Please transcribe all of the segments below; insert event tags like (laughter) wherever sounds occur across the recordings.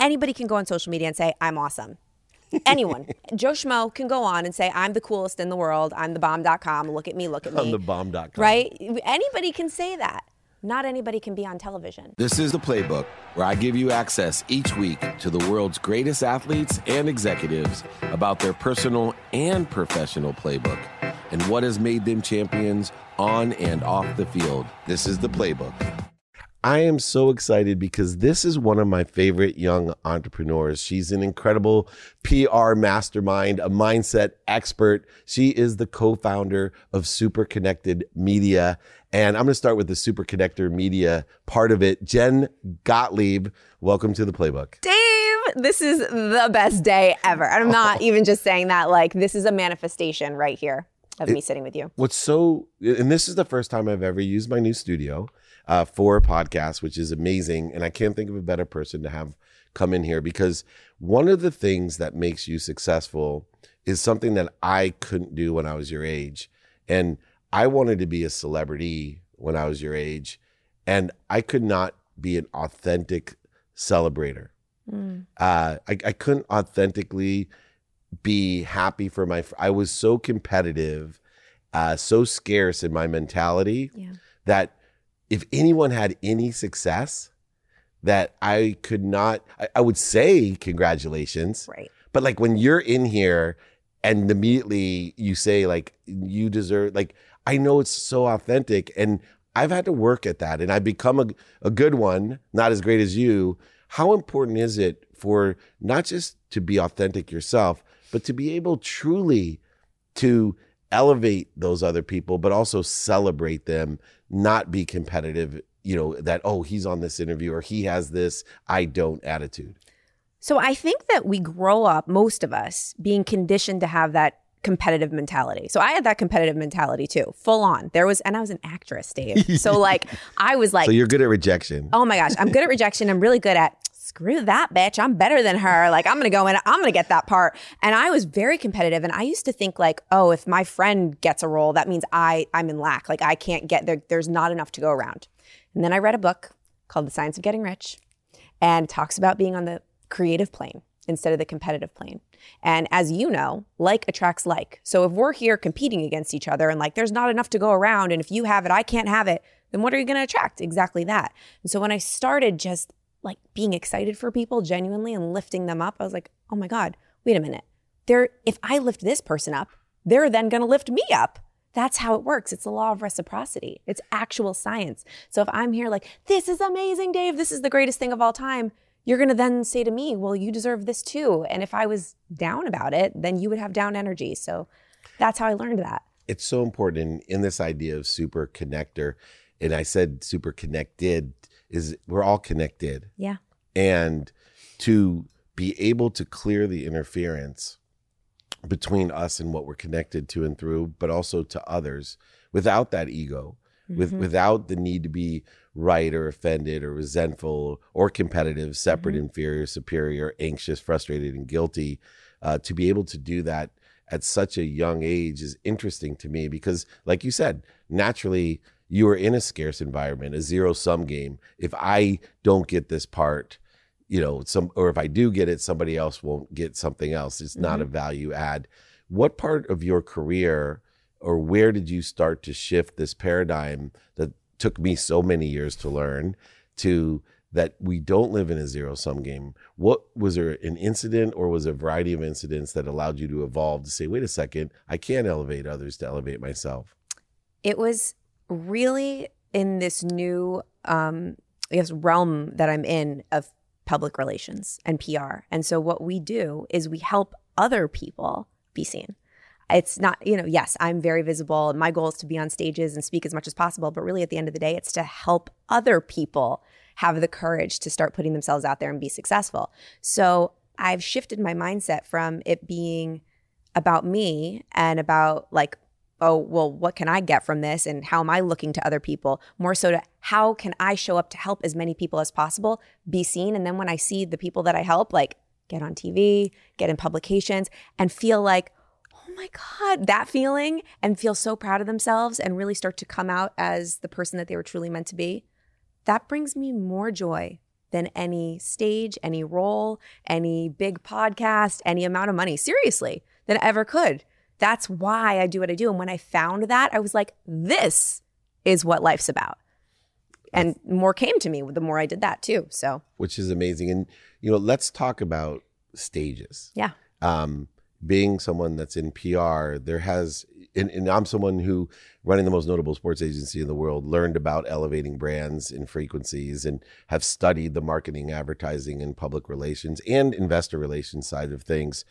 anybody can go on social media and say, I'm awesome. Anyone. (laughs) Joe Schmo can go on and say, I'm the coolest in the world. I'm the bomb.com. Look at me, look at me. On the bomb.com. Right? Anybody can say that. Not anybody can be on television. This is the playbook where I give you access each week to the world's greatest athletes and executives about their personal and professional playbook and what has made them champions on and off the field. This is the playbook. I am so excited because this is one of my favorite young entrepreneurs. She's an incredible PR mastermind, a mindset expert. She is the co founder of Super Connected Media. And I'm going to start with the Super Connector Media part of it. Jen Gottlieb, welcome to the playbook. Dave, this is the best day ever. And I'm (laughs) not even just saying that, like, this is a manifestation right here of me sitting with you. What's so, and this is the first time I've ever used my new studio uh, for a podcast, which is amazing. And I can't think of a better person to have come in here because one of the things that makes you successful is something that I couldn't do when I was your age. And I wanted to be a celebrity when I was your age, and I could not be an authentic celebrator. Mm. Uh, I, I couldn't authentically be happy for my. I was so competitive, uh, so scarce in my mentality yeah. that if anyone had any success, that I could not, I, I, would say congratulations. Right. But like when you're in here and immediately you say, like, you deserve, like, I know it's so authentic. And I've had to work at that and I've become a, a good one, not as great as you. How important is it for not just to be authentic yourself, but to be able truly to elevate those other people, but also celebrate them, not be competitive, you know, that, oh, he's on this interview or he has this, I don't attitude. So I think that we grow up, most of us, being conditioned to have that competitive mentality. So I had that competitive mentality too, full on. There was, and I was an actress, Dave. So like, (laughs) I was like, so you're good at rejection. Oh my gosh, I'm good at rejection. I'm really good at screw that bitch. I'm better than her. Like, I'm going to go in, I'm going to get that part. And I was very competitive. And I used to think like, oh, if my friend gets a role, that means I, I'm in lack. Like I can't get there. There's not enough to go around. And then I read a book called The Science of Getting Rich and talks about being on the creative plane instead of the competitive plane. And as you know, like attracts like. So if we're here competing against each other and like there's not enough to go around, and if you have it, I can't have it, then what are you going to attract? Exactly that. And so when I started just like being excited for people genuinely and lifting them up, I was like, oh my God, wait a minute. There, if I lift this person up, they're then going to lift me up. That's how it works. It's the law of reciprocity. It's actual science. So if I'm here like, this is amazing, Dave, this is the greatest thing of all time, you're going to then say to me, well, you deserve this too. And if I was down about it, then you would have down energy. So that's how I learned that. It's so important in, in this idea of super connector. And I said super connected is we're all connected. Yeah. And to be able to clear the interference between us and what we're connected to and through, but also to others without that ego, mm-hmm. with without the need to be right or offended or resentful or competitive, separate, mm-hmm. inferior, superior, anxious, frustrated, and guilty. Uh, to be able to do that at such a young age is interesting to me because, like you said, naturally you are in a scarce environment, a zero sum game. If I don't get this part, you know, some or if I do get it, somebody else won't get something else. It's mm-hmm. not a value add. What part of your career or where did you start to shift this paradigm that took me so many years to learn to that we don't live in a zero sum game. What was there an incident or was a variety of incidents that allowed you to evolve to say, wait a second, I can't elevate others to elevate myself? It was really in this new, um, I guess, realm that I'm in of public relations and PR. And so what we do is we help other people be seen. It's not, you know, yes, I'm very visible. My goal is to be on stages and speak as much as possible. But really, at the end of the day, it's to help other people have the courage to start putting themselves out there and be successful. So I've shifted my mindset from it being about me and about like oh, well, what can I get from this? And how am I looking to other people? More so to how can I show up to help as many people as possible, be seen. And then when I see the people that I help, like get on TV, get in publications, and feel like, oh my God, that feeling, and feel so proud of themselves and really start to come out as the person that they were truly meant to be, that brings me more joy than any stage, any role, any big podcast, any amount of money, seriously, than it ever could. That's why I do what I do. And when I found that, I was like, this is what life's about. And more came to me the more I did that too. So, which is amazing. And, you know, let's talk about stages. yeah. um, being someone that's in PR, there has, and, and I'm someone who, running the most notable sports agency in the world, learned about elevating brands and frequencies and have studied the marketing, advertising, and public relations and investor relations side of things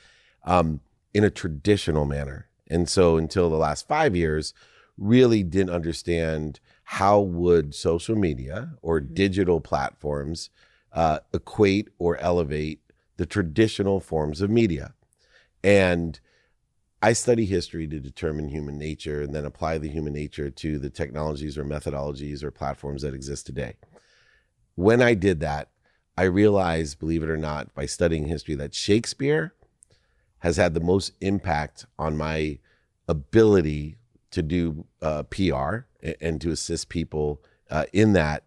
um, in a traditional manner. And so until the last five years, really didn't understand how would social media or digital platforms uh, equate or elevate the traditional forms of media. And I study history to determine human nature and then apply the human nature to the technologies or methodologies or platforms that exist today. When I did that, I realized, believe it or not, by studying history, that Shakespeare has had the most impact on my ability to do uh, PR a- and to assist people uh, in that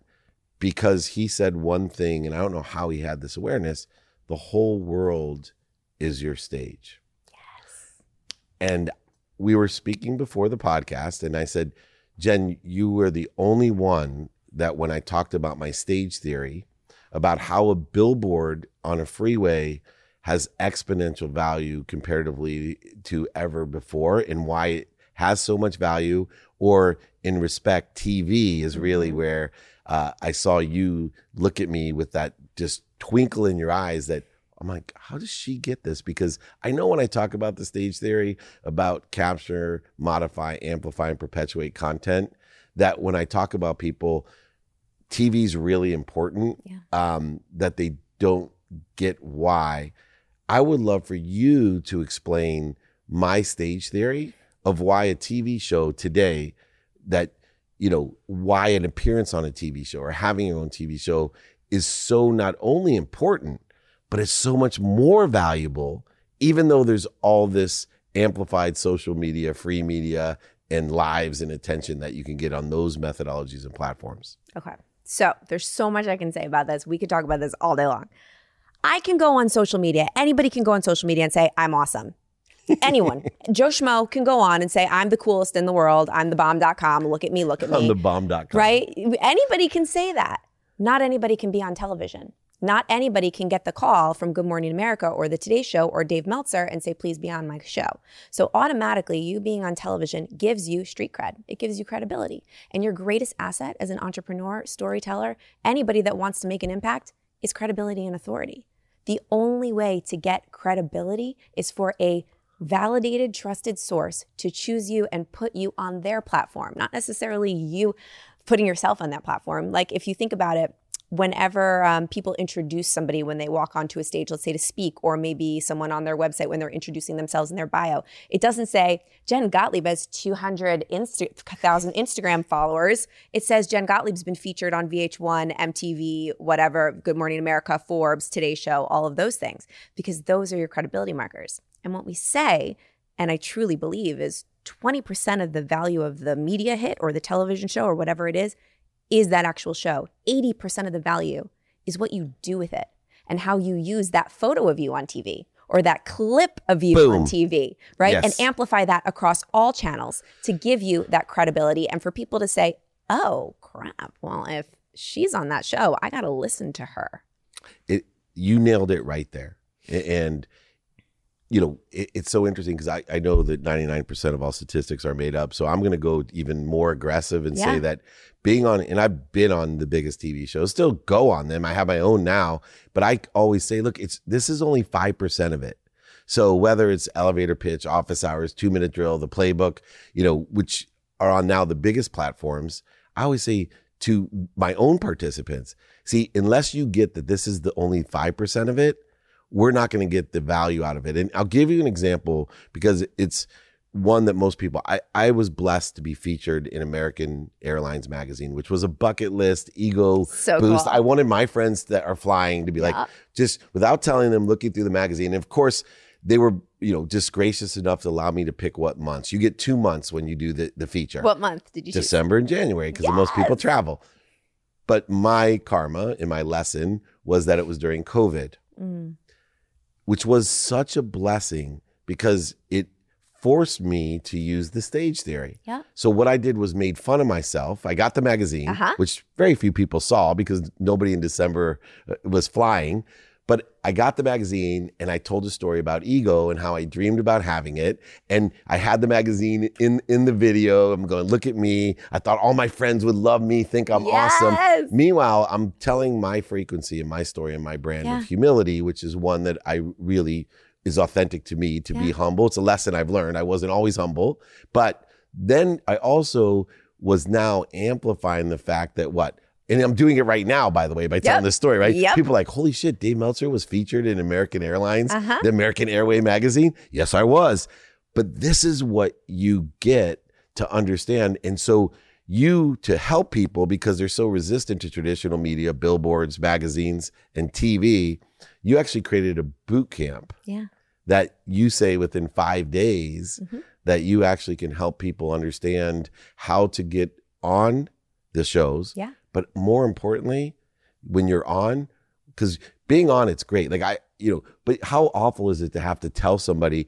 because he said one thing, and I don't know how he had this awareness the whole world is your stage. Yes. And we were speaking before the podcast, and I said, Jen, you were the only one that when I talked about my stage theory, about how a billboard on a freeway has exponential value comparatively to ever before, and why it has so much value, or in respect, TV is really where uh, I saw you look at me with that just twinkle in your eyes that I'm like, how does she get this? Because I know when I talk about the stage theory about capture, modify, amplify, and perpetuate content, that when I talk about people, TV is really important, Yeah. um, that they don't get why. I would love for you to explain my stage theory of why a TV show today that, you know, why an appearance on a TV show or having your own TV show is so not only important, but it's so much more valuable, even though there's all this amplified social media, free media, and lives and attention that you can get on those methodologies and platforms. Okay. So there's so much I can say about this. We could talk about this all day long. I can go on social media. Anybody can go on social media and say, I'm awesome. Anyone. (laughs) Joe Schmo can go on and say, I'm the coolest in the world. I'm the bomb.com. Look at me. Look at me. I'm the bomb.com. right? Anybody can say that. Not anybody can be on television. Not anybody can get the call from Good Morning America or the Today Show or Dave Meltzer and say, please be on my show. So automatically, you being on television gives you street cred. It gives you credibility. And your greatest asset as an entrepreneur, storyteller, anybody that wants to make an impact is credibility and authority. The only way to get credibility is for a validated, trusted source to choose you and put you on their platform, not necessarily you putting yourself on that platform. Like if you think about it, whenever um, people introduce somebody when they walk onto a stage, let's say to speak, or maybe someone on their website when they're introducing themselves in their bio, it doesn't say Jen Gottlieb has 200,000 Insta- Instagram followers. It says Jen Gottlieb's been featured on VH1, MTV, whatever, Good Morning America, Forbes, Today Show, all of those things, because those are your credibility markers. And what we say, and I truly believe, is 20% of the value of the media hit or the television show or whatever it is is that actual show. 80% of the value is what you do with it and how you use that photo of you on TV or that clip of you Boom. on TV, right? Yes. And amplify that across all channels to give you that credibility and for people to say, oh, crap. Well, if she's on that show, I got to listen to her. it you nailed it right there and you know it, it's so interesting because I, I know that 99% of all statistics are made up so i'm going to go even more aggressive and say that being on and i've been on the biggest tv shows still go on them i have my own now but i always say look it's this is only 5% of it. So whether it's elevator pitch office hours two minute drill the playbook you know which are on now the biggest platforms i always say to my own participants see unless you get that this is the only 5% of it we're not going to get the value out of it and i'll give you an example because it's one that most people I, I was blessed to be featured in american airlines magazine which was a bucket list ego So boost cool. i wanted my friends that are flying to be like just without telling them looking through the magazine and of course they were you know just gracious enough to allow me to pick what months you get two months when you do the, the feature What month did you choose? December and January because the most people travel. But my karma in my lesson was that it was during COVID, Mm. Which was such a blessing because it forced me to use the stage theory. Yeah. So what I did was made fun of myself. I got the magazine, Uh-huh. which very few people saw because nobody in December uh, was flying. But I got the magazine and I told a story about ego and how I dreamed about having it. And I had the magazine in in the video. I'm going, look at me. I thought all my friends would love me, think I'm Yes. awesome. Meanwhile, I'm telling my frequency and my story and my brand Yeah. of humility, which is one that I really is authentic to me to be humble. It's a lesson I've learned. I wasn't always humble, but then I also was now amplifying the fact that what, and I'm doing it right now, by the way, by telling Yep. this story, right? Yep. People are like, holy shit, Dave Meltzer was featured in American Airlines, Uh-huh. the American Airway magazine. Yes, I was. But this is what you get to understand. And so you to help people because they're so resistant to traditional media, billboards, magazines, and TV, you actually created a boot camp Yeah. that you say within five days Mhm. that you actually can help people understand how to get on the shows. Yeah. But more importantly, when you're on, because being on, it's great. Like I, you know, but how awful is it to have to tell somebody,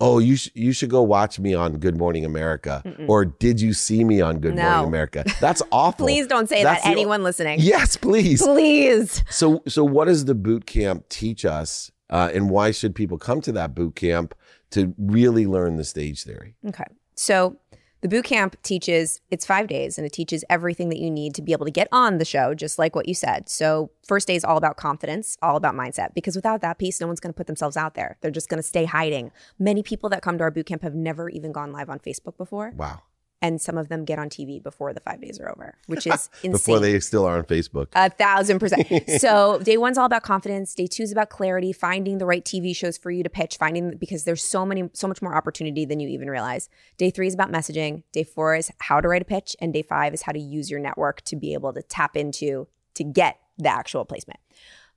oh, you, sh- you should go watch me on Good Morning America, or did you see me on Good No. Morning America? That's (laughs) awful. Please don't say That's that. Anyone listening. Yes, please. Please. So, so what does the boot camp teach us, uh, and why should people come to that boot camp to really learn the stage theory? Okay. So the boot camp teaches it's five days and it teaches everything that you need to be able to get on the show, just like what you said. So first day is all about confidence, all about mindset, because without that piece, no one's going to put themselves out there. They're just going to stay hiding. Many people that come to our boot camp have never even gone live on Facebook before, Wow! And some of them get on TV before the five days are over, which is insane. (laughs) Before they still are on Facebook. A thousand percent. (laughs) so day one's all about confidence. Day two is about clarity, finding the right TV shows for you to pitch, finding because there's so many, so much more opportunity than you even realize. Day three is about messaging. Day four is how to write a pitch, and day five is how to use your network to be able to tap into to get the actual placement.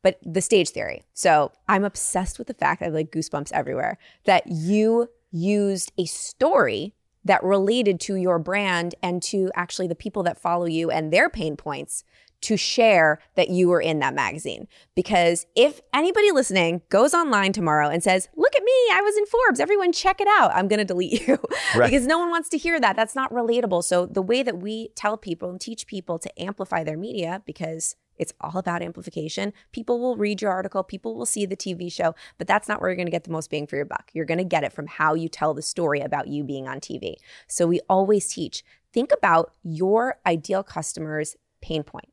But the stage theory. So I'm obsessed with the fact I have like goosebumps everywhere that you used a story that related to your brand and to actually the people that follow you and their pain points to share that you were in that magazine. Because if anybody listening goes online tomorrow and says, Look at me, I was in Forbes, everyone check it out, I'm going to delete you. Right. because no one wants to hear that. That's not relatable. So the way that we tell people and teach people to amplify their media, because it's all about amplification. People will read your article, people will see the TV show, but that's not where you're going to get the most bang for your buck. You're going to get it from how you tell the story about you being on TV. So we always teach think about your ideal customer's pain point.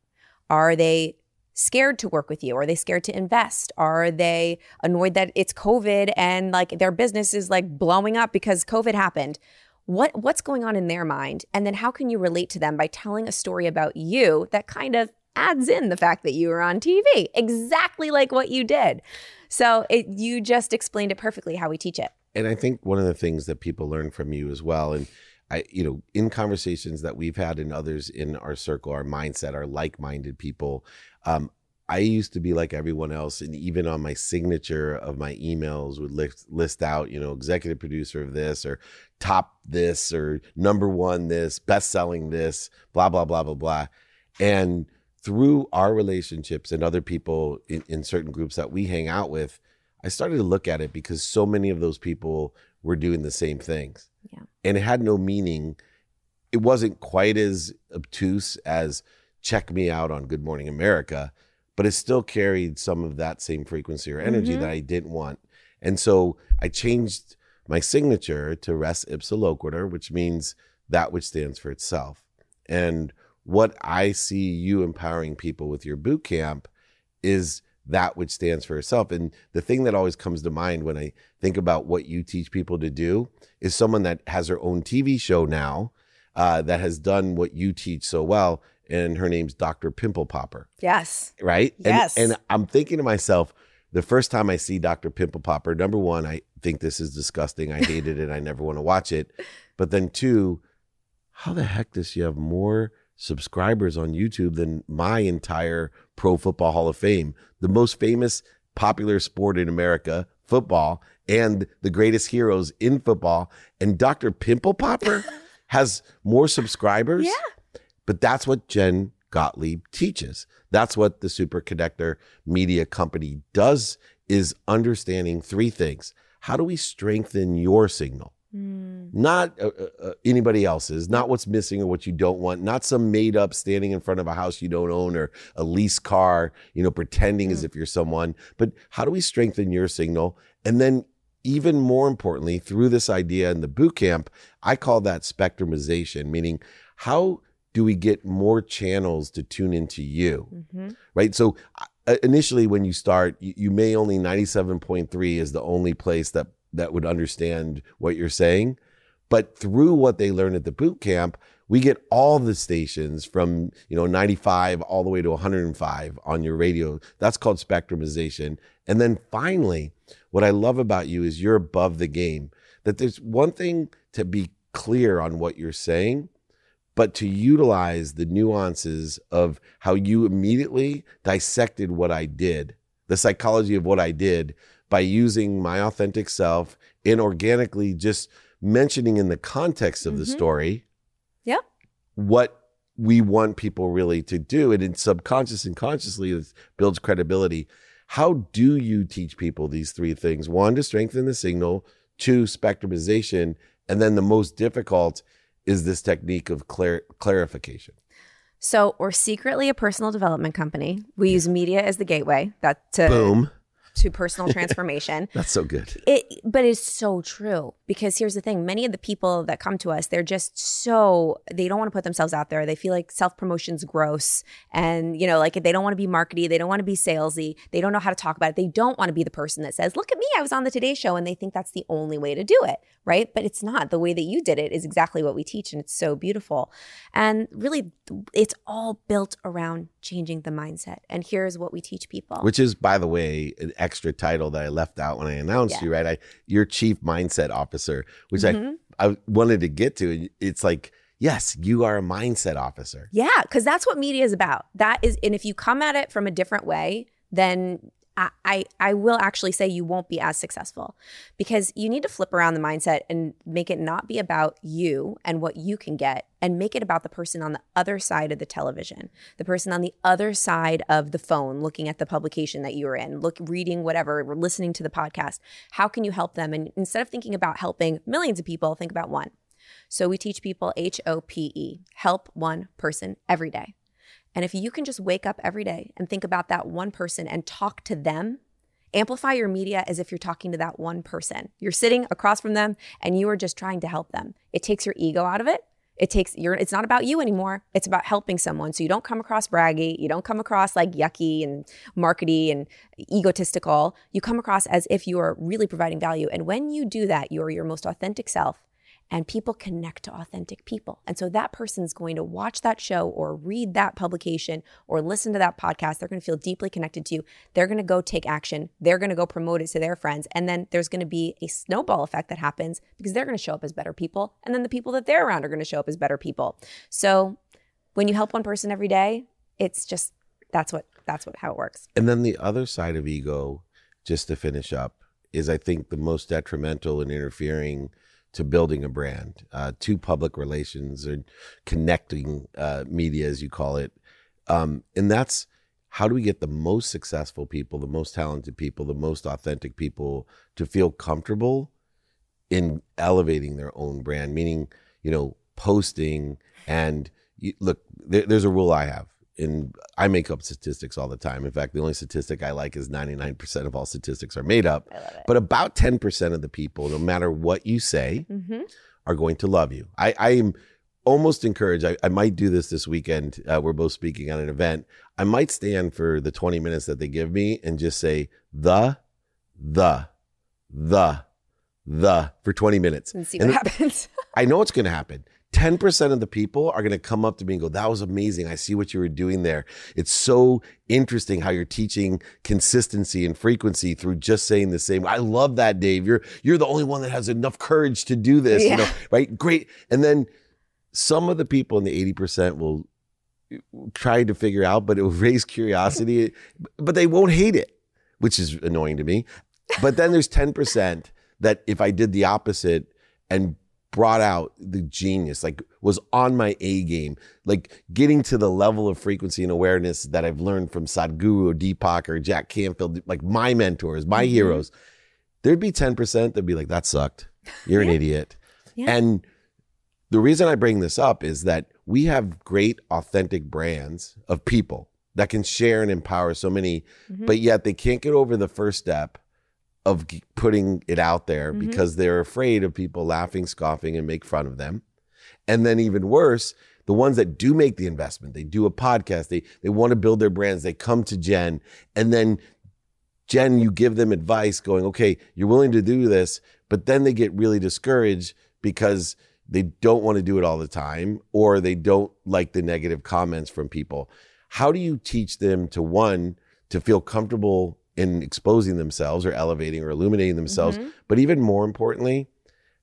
Are they scared to work with you? Are they scared to invest? Are they annoyed that it's COVID and like their business is like blowing up because COVID happened? What what's going on in their mind? And then how can you relate to them by telling a story about you that kind of adds in the fact that you were on TV, exactly like what you did. So it, you just explained it perfectly how we teach it. And I think one of the things that people learn from you as well, and I, you know, in conversations that we've had and others in our circle, our mindset, our like-minded people, um, I used to be like everyone else, and even on my signature of my emails would list list out, you know, executive producer of this or top this or number one this, best selling this, blah blah blah blah blah, and through our relationships and other people in, in certain groups that we hang out with, I started to look at it because so many of those people were doing the same things. Yeah. And it had no meaning. It wasn't quite as obtuse as check me out on Good Morning America, but it still carried some of that same frequency or energy Mhm. that I didn't want. And so I changed my signature to res ipsa loquitur, which means that which stands for itself. And what I see you empowering people with your boot camp is that which stands for itself. And the thing that always comes to mind when I think about what you teach people to do is someone that has her own TV show now uh, that has done what you teach so well. And her name's Dr. Pimple Popper, Yes. right? And- Yes. And, I'm thinking to myself, the first time I see Dr. Pimple Popper, number one, I think this is disgusting. I hate it and I never want to watch it. But then two, how the heck does she have more subscribers on YouTube than my entire Pro Football Hall of Fame, the most famous popular sport in America, football, and the greatest heroes in football. And Dr. Pimple Popper (laughs) has more subscribers. Yeah. But that's what Jen Gottlieb teaches. That's what the Super Connector Media Company does is understanding three things. How do we strengthen your signal? Mm. Not uh, uh, uh, anybody else's, not what's missing or what you don't want, not some made up standing in front of a house you don't own or a lease car, you know, pretending as Mm. if you're someone, but how do we strengthen your signal? And then even more importantly, through this idea in the boot camp, I call that spectrumization, meaning how do we get more channels to tune into you? Mhm. right? So uh, initially, when you start, you, you may only 97.3 is the only place that that would understand what you're saying. But through what they learn at the boot camp, we get all the stations from you know 95 all the way to 105 on your radio. That's called spectrumization. And then finally, what I love about you is you're above the game. That there's one thing to be clear on what you're saying, but to utilize the nuances of how you immediately dissected what I did, the psychology of what I did by using my authentic self and organically just mentioning in the context of the Mhm. story Yep. what we want people really to do. And in subconscious and consciously, it builds credibility. How do you teach people these three things? One, to strengthen the signal, two, spectrumization, and then the most difficult is this technique of clar- clarification. So we're secretly a personal development company. We use media as the gateway that to Boom. To personal transformation. (laughs) That's so good. It, but it's so true because here's the thing: many of the people that come to us, they're just so they don't want to put themselves out there. They feel like self promotion's gross, and you know, like they don't want to be markety, they don't want to be salesy, they don't know how to talk about it. They don't want to be the person that says, "Look at me, I was on the Today Show," and they think that's the only way to do it, right? But it's not. The way that you did it is exactly what we teach, and it's so beautiful. And really, it's all built around changing the mindset. And here's what we teach people. Which is, by the way, an extra title that I left out when I announced Yeah. you, right? I your chief mindset officer, which Mhm. I I wanted to get to. It's like, yes, you are a mindset officer. Yeah, because that's what media is about. That is, and if you come at it from a different way, then I, I will actually say you won't be as successful because you need to flip around the mindset and make it not be about you and what you can get and make it about the person on the other side of the television, the person on the other side of the phone looking at the publication that you were in, look reading whatever, listening to the podcast. How can you help them? And instead of thinking about helping millions of people, think about one. So we teach people H O P E, help one person every day. And if you can just wake up every day and think about that one person and talk to them, amplify your media as if you're talking to that one person. You're sitting across from them and you are just trying to help them. It takes your ego out of it. It takes your it's not about you anymore. It's about helping someone. So you don't come across braggy, you don't come across like yucky and markety and egotistical. You come across as if you are really providing value. And when you do that, you are your most authentic self and people connect to authentic people. And so that person's going to watch that show or read that publication or listen to that podcast. They're going to feel deeply connected to you. They're going to go take action. They're going to go promote it to their friends. And then there's going to be a snowball effect that happens because they're going to show up as better people. And then the people that they're around are going to show up as better people. So when you help one person every day, it's just that's what that's what how it works. And then the other side of ego, just to finish up, is I think the most detrimental and interfering to building a brand, uh, to public relations or connecting uh, media, as you call it. Um, and that's how do we get the most successful people, the most talented people, the most authentic people to feel comfortable in elevating their own brand, meaning, you know, posting and you, look, there, there's a rule I have. And I make up statistics all the time. In fact, the only statistic I like is 99% of all statistics are made up. I love it. But about 10% of the people, no matter what you say, Mm-hmm. are going to love you. I, I am almost encouraged. I, I might do this this weekend. Uh, we're both speaking at an event. I might stand for the 20 minutes that they give me and just say the, the, the, the for 20 minutes. And see And what (laughs) happens. I know it's going to happen. 10% of the people are going to come up to me and go, That was amazing. I see what you were doing there. It's so interesting how you're teaching consistency and frequency through just saying the same. I love that, Dave. You're you're the only one that has enough courage to do this. You know, right? Great. And then some of the people in the 80% will try to figure out, but it will raise curiosity, (laughs) but they won't hate it, which is annoying to me. But then there's 10% that if I did the opposite and brought out the genius, like was on my A game, like getting to the level of frequency and awareness that I've learned from Sadhguru or Deepak or Jack Canfield, like my mentors, my Mm-hmm. heroes, there'd be 10% that'd be like, that sucked. You're an (laughs) idiot. Yeah. And the reason I bring this up is that we have great, authentic brands of people that can share and empower so many, Mhm. but yet they can't get over the first step of putting it out there Mhm. because they're afraid of people laughing, scoffing, and make fun of them. And then even worse, the ones that do make the investment, they do a podcast, they they want to build their brands, they come to Jen, and then Jen, you give them advice going, okay, you're willing to do this, but then they get really discouraged because they don't want to do it all the time or they don't like the negative comments from people. How do you teach them to one, to feel comfortable in exposing themselves or elevating or illuminating themselves? Mhm. But even more importantly,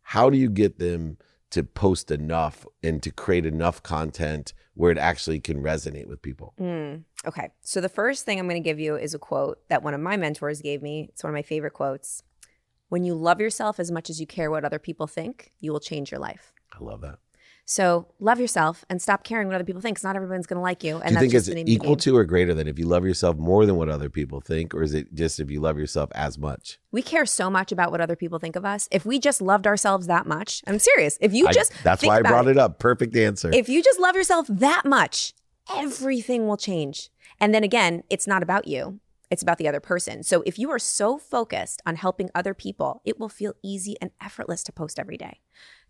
how do you get them to post enough and to create enough content where it actually can resonate with people? Mm, okay. So the first thing I'm going to give you is a quote that one of my mentors gave me. It's one of my favorite quotes. When you love yourself as much as you care what other people think, you will change your life. I love that. So love yourself and stop caring what other people think. Because not everyone's going to like you. And Do you that's think it's the name of the equal to or greater than if you love yourself more than what other people think, or is it just if you love yourself as much? We care so much about what other people think of us. If we just loved ourselves that much, I'm serious. If you I- just that's why I brought it up. Perfect answer. If you just love yourself that much, everything will change. And then again, it's not about you. It's about the other person. So if you are so focused on helping other people, it will feel easy and effortless to post every day.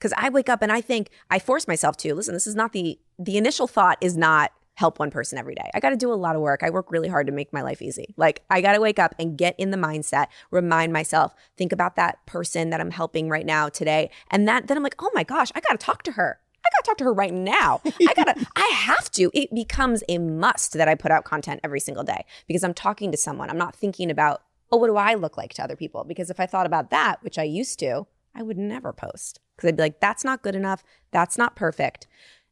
Cuz I wake up and I think I force myself to. Listen, this is not the the initial thought is not help one person every day. I got to do a lot of work. I work really hard to make my life easy. Like I got to wake up and get in the mindset, remind myself, think about that person that I'm helping right now today. And that then I'm like, "Oh my gosh, I got to talk to her." I gotta talk to her right now. I gotta, (laughs) I have to. It becomes a must that I put out content every single day because I'm talking to someone. I'm not thinking about, oh, what do I look like to other people? Because if I thought about that, which I used to, I would never post because I'd be like, that's not good enough. That's not perfect.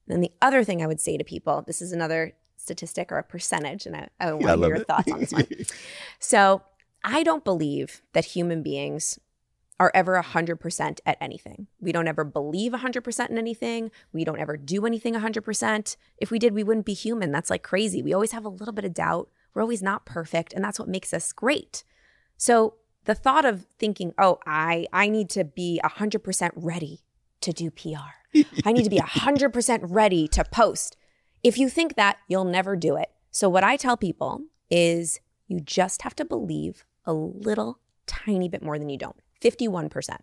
And then the other thing I would say to people, this is another statistic or a percentage, and I, I want I to hear your it. thoughts on this one. (laughs) So I don't believe that human beings are ever 100% at anything. We don't ever believe 100% in anything. We don't ever do anything 100%. If we did, we wouldn't be human. That's like crazy. We always have a little bit of doubt. We're always not perfect, and that's what makes us great. So the thought of thinking, "Oh, I I need to be 100% ready to do PR. I need to be 100% (laughs) ready to post." If you think that, you'll never do it. So what I tell people is you just have to believe a little tiny bit more than you don't. 51%.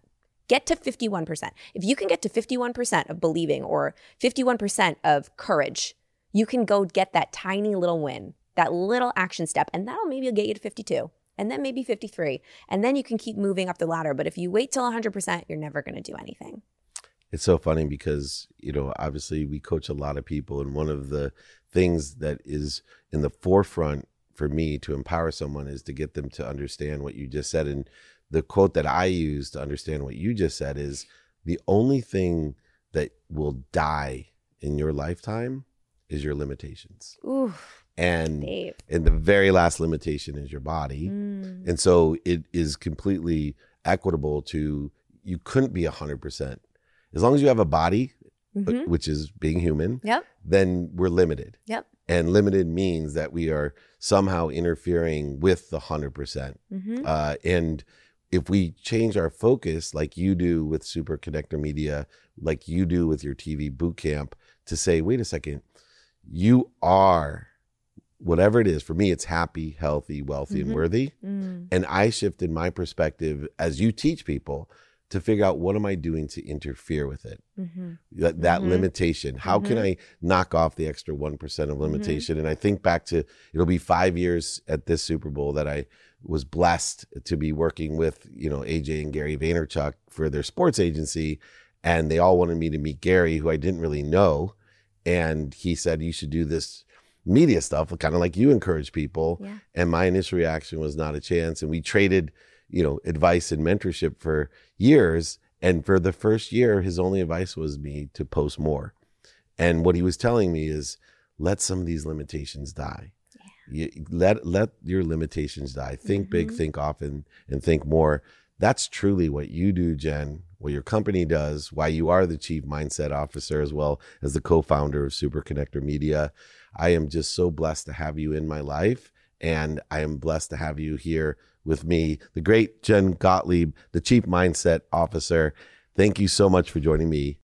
Get to 51%. If you can get to 51% of believing or 51% of courage, you can go get that tiny little win, that little action step, and that'll maybe get you to 52 and then maybe 53. And then you can keep moving up the ladder. But if you wait till 100%, you're never going to do anything. It's so funny because, you know, obviously we coach a lot of people. And one of the things that is in the forefront for me to empower someone is to get them to understand what you just said. And the quote that I use to understand what you just said is the only thing that will die in your lifetime is your limitations. Ooh, And Dave. and the very last limitation is your body. Mm. And so it is completely equitable to you couldn't be 100%. As long as you have a body, Mhm. which is being human, Yep. then we're limited. Yep. And limited means that we are somehow interfering with the 100%. hmm Uh, and if we change our focus, like you do with Super Connector Media, like you do with your TV boot camp, to say, wait a second, you are whatever it is. For me, it's happy, healthy, wealthy, Mhm. and worthy. Mm. And I shifted my perspective as you teach people to figure out what am I doing to interfere with it? hmm That, that Mhm. limitation. How can Mhm. I knock off the extra 1% of limitation? And I think back to it'll be five years at this Super Bowl that I was blessed to be working with, you know, AJ and Gary Vaynerchuk for their sports agency. And they all wanted me to meet Gary, who I didn't really know. And he said, you should do this media stuff, kind of like you encourage people. Yeah. And my initial reaction was not a chance. And we traded, you know, advice and mentorship for years. And for the first year, his only advice was me to post more. And what he was telling me is let some of these limitations die. You, let let your limitations die. Think big, Mhm. think often, and think more. That's truly what you do, Jen, what your company does, why you are the chief mindset officer as well as the co founder of Super Connector Media. I am just so blessed to have you in my life. And I am blessed to have you here with me, the great Jen Gottlieb, the chief mindset officer. Thank you so much for joining me